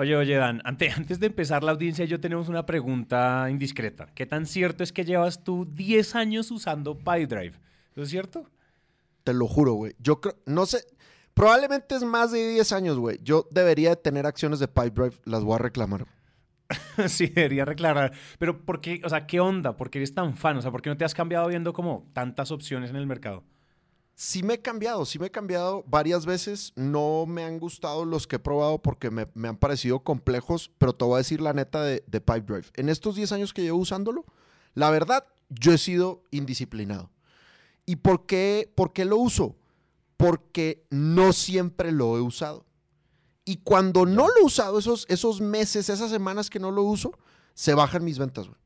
Oye, oye, Dan, antes, antes de empezar la audiencia, yo tenemos una pregunta indiscreta. ¿Qué tan cierto es que llevas tú 10 años usando PyDrive? ¿Eso es cierto? Te lo juro, güey. Yo creo, no sé, probablemente es más de 10 años, güey. Yo debería de tener acciones de PyDrive, las voy a reclamar. sí, debería reclamar. Pero ¿por qué? O sea, ¿qué onda? ¿Por qué eres tan fan? O sea, ¿por qué no te has cambiado viendo como tantas opciones en el mercado? Sí me he cambiado, sí me he cambiado varias veces. No me han gustado los que he probado porque me, han parecido complejos, pero te voy a decir la neta de, de Pipedrive. En estos 10 años que llevo usándolo, la verdad, yo he sido indisciplinado. ¿Y por qué, por qué lo uso? Porque no siempre lo he usado. Y cuando no lo he usado, esos, esos meses, esas semanas que no lo uso, se bajan mis ventas. Güey.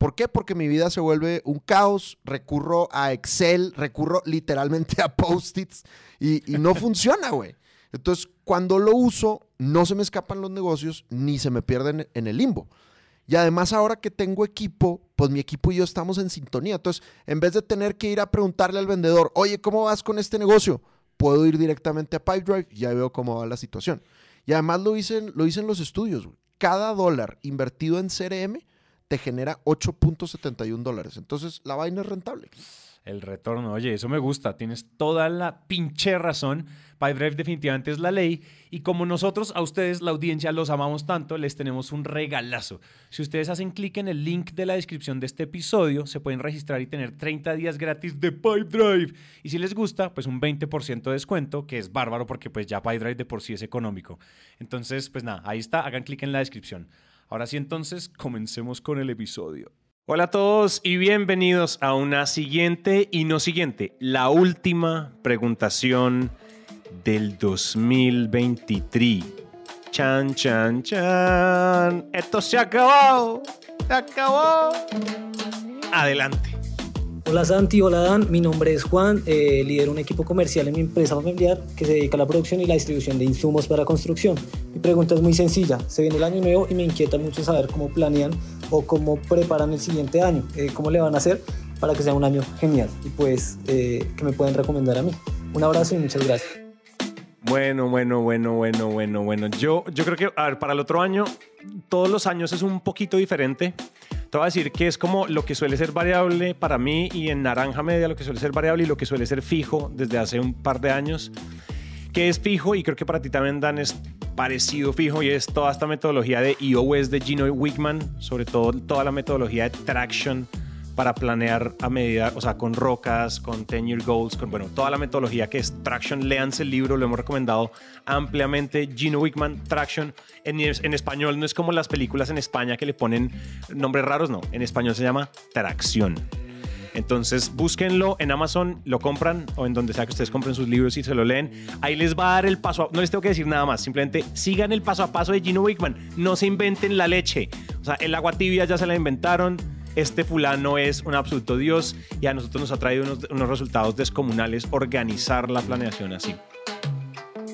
¿Por qué? Porque mi vida se vuelve un caos, recurro a Excel, recurro literalmente a post-its y, no funciona, güey. Entonces, cuando lo uso, no se me escapan los negocios ni se me pierden en el limbo. Y además ahora que tengo equipo, pues mi equipo y yo estamos en sintonía. Entonces, en vez de tener que ir a preguntarle al vendedor, oye, ¿cómo vas con este negocio? Puedo ir directamente a Pipedrive y ya veo cómo va la situación. Y además lo dicen, lo dicen los estudios. Cada dólar invertido en CRM te genera 8.71 dólares. Entonces, la vaina es rentable. El retorno, oye, eso me gusta, tienes toda la pinche razón. PyDrive definitivamente es la ley y como nosotros a ustedes, la audiencia, los amamos tanto, les tenemos un regalazo. Si ustedes hacen clic en el link de la descripción de este episodio, se pueden registrar y tener 30 días gratis de PyDrive. Y si les gusta, pues un 20% de descuento, que es bárbaro porque pues ya PyDrive de por sí es económico. Entonces, pues nada, ahí está, hagan clic en la descripción. Ahora sí, entonces, comencemos con el episodio. Hola a todos y bienvenidos a una siguiente y no siguiente, la última preguntación del 2023. Chan, chan, chan. Esto se acabó. Se acabó. Adelante. Hola Santi, hola Dan, mi nombre es Juan, eh, lidero un equipo comercial en mi empresa familiar que se dedica a la producción y la distribución de insumos para construcción. Mi pregunta es muy sencilla, se viene el año nuevo y me inquieta mucho saber cómo planean o cómo preparan el siguiente año, eh, cómo le van a hacer para que sea un año genial y pues eh, que me pueden recomendar a mí. Un abrazo y muchas gracias. Bueno, bueno, bueno, bueno, bueno, bueno. Yo, yo creo que, a ver, para el otro año, todos los años es un poquito diferente. Te voy a decir que es como lo que suele ser variable para mí y en naranja media lo que suele ser variable y lo que suele ser fijo desde hace un par de años. Que es fijo y creo que para ti también, Dan, es parecido fijo y es toda esta metodología de EOS de Gino Wickman, sobre todo toda la metodología de traction para planear a medida, o sea, con rocas, con 10-year goals, con, bueno, toda la metodología que es Traction. Leanse el libro, lo hemos recomendado ampliamente. Gino Wickman, Traction. En, en español no es como las películas en España que le ponen nombres raros, no. En español se llama Tracción. Entonces búsquenlo en Amazon, lo compran o en donde sea que ustedes compren sus libros y se lo leen. Ahí les va a dar el paso a, No les tengo que decir nada más, simplemente sigan el paso a paso de Gino Wickman. No se inventen la leche. O sea, el agua tibia ya se la inventaron este fulano es un absoluto dios y a nosotros nos ha traído unos, resultados descomunales organizar la planeación así.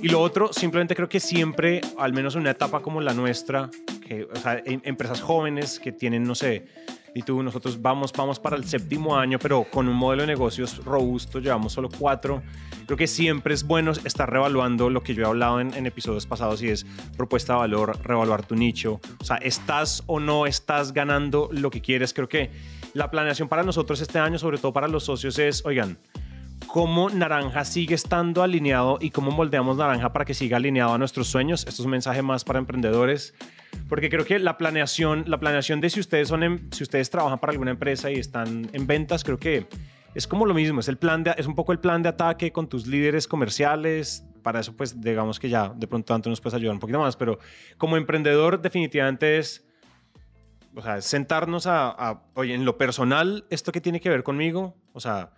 Y lo otro, simplemente creo que siempre, al menos en una etapa como la nuestra, que, o sea, em, empresas jóvenes que tienen, no sé, y tú, nosotros vamos, vamos para el séptimo año, pero con un modelo de negocios robusto, llevamos solo cuatro. Creo que siempre es bueno estar revaluando lo que yo he hablado en, episodios pasados y es propuesta de valor, revaluar tu nicho. O sea, estás o no estás ganando lo que quieres. Creo que la planeación para nosotros este año, sobre todo para los socios, es, oigan, cómo Naranja sigue estando alineado y cómo moldeamos Naranja para que siga alineado a nuestros sueños. Esto es un mensaje más para emprendedores, porque creo que la planeación, la planeación de si ustedes son, em, si ustedes trabajan para alguna empresa y están en ventas, creo que es como lo mismo. Es el plan de, es un poco el plan de ataque con tus líderes comerciales. Para eso, pues, digamos que ya de pronto tanto nos puedes ayudar un poquito más. Pero como emprendedor, definitivamente es o sea, sentarnos a, a, oye, en lo personal, ¿esto qué tiene que ver conmigo? O sea,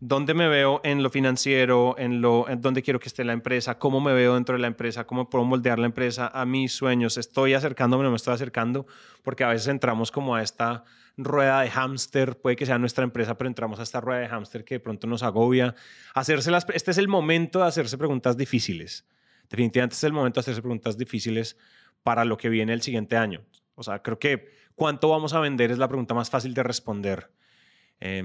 dónde me veo en lo financiero, en lo en dónde quiero que esté la empresa, cómo me veo dentro de la empresa, cómo puedo moldear la empresa a mis sueños, estoy acercándome, no me estoy acercando, porque a veces entramos como a esta rueda de hámster, puede que sea nuestra empresa, pero entramos a esta rueda de hámster que de pronto nos agobia. Hacerse las, este es el momento de hacerse preguntas difíciles. Definitivamente es el momento de hacerse preguntas difíciles para lo que viene el siguiente año. O sea, creo que cuánto vamos a vender es la pregunta más fácil de responder eh,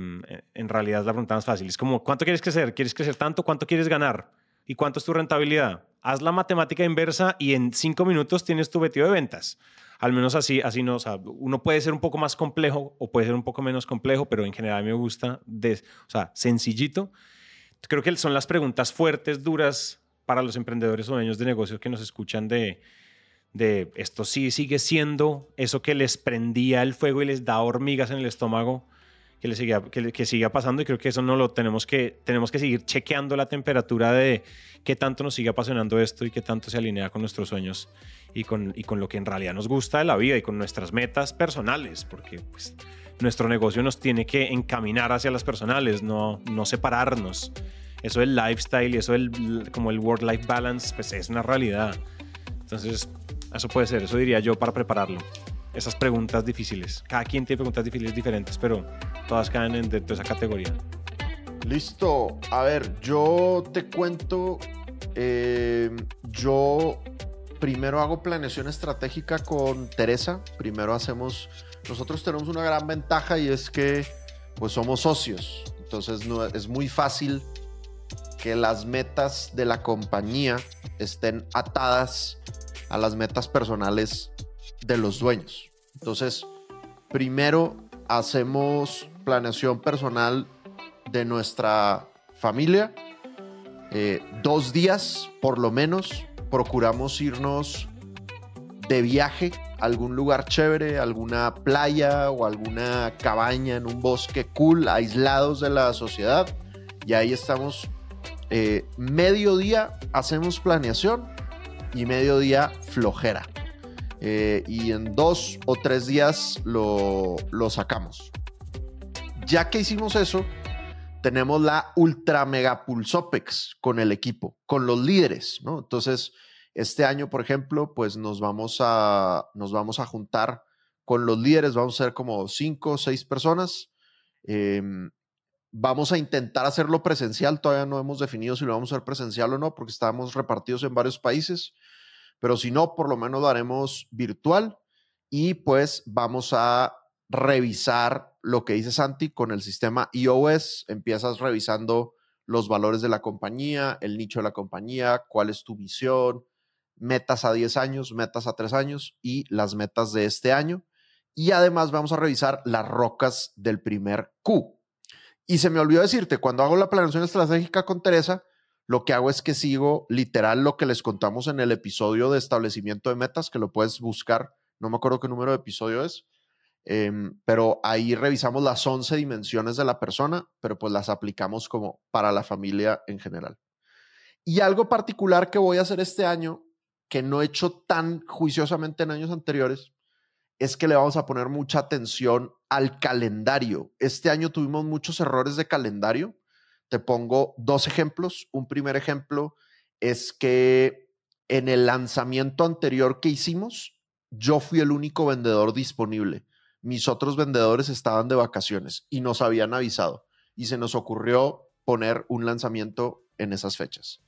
en realidad la pregunta más fácil. Es como, ¿cuánto quieres crecer? ¿Quieres crecer tanto? ¿Cuánto quieres ganar? ¿Y cuánto es tu rentabilidad? haz la matemática inversa y en cinco minutos tienes tu objetivo de ventas. Al menos así, así no, o sea, uno puede ser un poco más complejo o puede ser un poco menos complejo, pero en general me gusta, de, o sea, sencillito. Creo que son las preguntas fuertes, duras para los emprendedores o dueños de negocios que nos escuchan de, de esto sí sigue siendo eso que les prendía el fuego y les da hormigas en el estómago que, le siga, que, que, siga pasando y creo que eso no lo tenemos que, tenemos que seguir chequeando la temperatura de qué tanto nos sigue apasionando esto y qué tanto se alinea con nuestros sueños y con, y con lo que en realidad nos gusta de la vida y con nuestras metas personales, porque pues, nuestro negocio nos tiene que encaminar hacia las personales, no, no separarnos. Eso del lifestyle y eso del como el work-life balance, pues es una realidad. Entonces, eso puede ser, eso diría yo para prepararlo esas preguntas difíciles. Cada quien tiene preguntas difíciles diferentes, pero todas caen dentro de esa categoría. Listo. A ver, yo te cuento. Eh, yo primero hago planeación estratégica con Teresa. Primero hacemos. Nosotros tenemos una gran ventaja y es que pues somos socios. Entonces no, es muy fácil que las metas de la compañía estén atadas a las metas personales de los dueños. Entonces, primero hacemos planeación personal de nuestra familia. Eh, dos días, por lo menos, procuramos irnos de viaje a algún lugar chévere, alguna playa o alguna cabaña en un bosque cool, aislados de la sociedad. Y ahí estamos. Eh, mediodía hacemos planeación y mediodía flojera. Eh, y en dos o tres días lo, sacamos. Ya que hicimos eso, tenemos la Ultra Mega Pulsopex con el equipo, con los líderes, ¿no? Entonces, este año, por ejemplo, pues nos vamos a, nos vamos a juntar con los líderes, vamos a ser como cinco o seis personas. Em, vamos a intentar hacerlo presencial, todavía no hemos definido si lo vamos a hacer presencial o no, porque estamos repartidos en varios países pero si no, por lo menos lo haremos virtual y pues vamos a revisar lo que dice Santi con el sistema iOS. Empiezas revisando los valores de la compañía, el nicho de la compañía, cuál es tu visión, metas a 10 años, metas a 3 años y las metas de este año. Y además vamos a revisar las rocas del primer Q. Y se me olvidó decirte, cuando hago la planeación estratégica con Teresa, lo que hago es que sigo literal lo que les contamos en el episodio de establecimiento de metas, que lo puedes buscar, no me acuerdo qué número de episodio es, em, pero ahí revisamos las 11 dimensiones de la persona, pero pues las aplicamos como para la familia en general. Y algo particular que voy a hacer este año, que no he hecho tan juiciosamente en años anteriores, es que le vamos a poner mucha atención al calendario. Este año tuvimos muchos errores de calendario te pongo dos ejemplos. Un primer ejemplo es que en el lanzamiento anterior que hicimos, yo fui el único vendedor disponible. Mis otros vendedores estaban de vacaciones y nos habían avisado y se nos ocurrió poner un lanzamiento en esas fechas.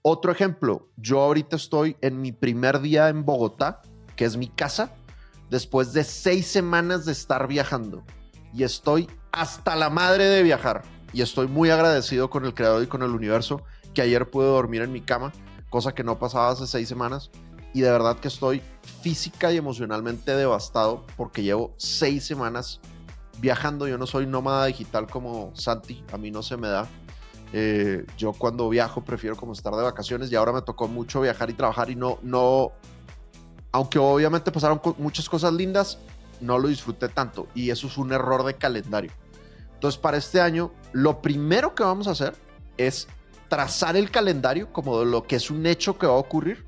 Otro ejemplo, yo ahorita estoy en mi primer día en Bogotá, que es mi casa, después de seis semanas de estar viajando y estoy hasta la madre de viajar y estoy muy agradecido con el creador y con el universo que ayer pude dormir en mi cama, cosa que no pasaba hace seis semanas. Y de verdad que estoy física y emocionalmente devastado porque llevo seis semanas viajando. Yo no soy nómada digital como Santi, a mí no se me da. Eh, yo cuando viajo prefiero como estar de vacaciones y ahora me tocó mucho viajar y trabajar y no, no, aunque obviamente pasaron muchas cosas lindas, no lo disfruté tanto y eso es un error de calendario. Entonces, para este año, lo primero que vamos a hacer es trazar el calendario como lo que es un hecho que va a ocurrir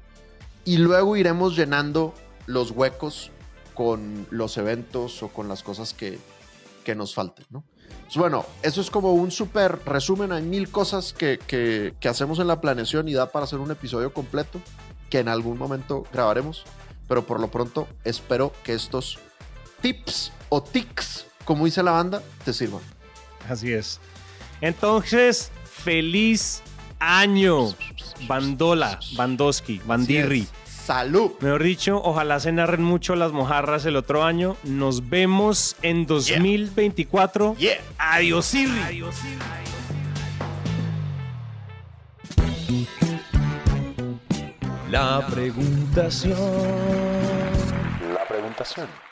y luego iremos llenando los huecos con los eventos o con las cosas que, que nos falten, ¿no? bueno, eso es como un súper resumen. Hay mil cosas que, que, que hacemos en la planeación y da para hacer un episodio completo que en algún momento grabaremos. Pero por lo pronto espero que estos tips o tics, como dice la banda, te sirvan. Así es. Entonces, feliz año. Bandola, Bandoski, Bandirri. Salud. Mejor dicho, ojalá se narren mucho las mojarras el otro año. Nos vemos en 2024. Adiós, Adiós. La preguntación. La preguntación.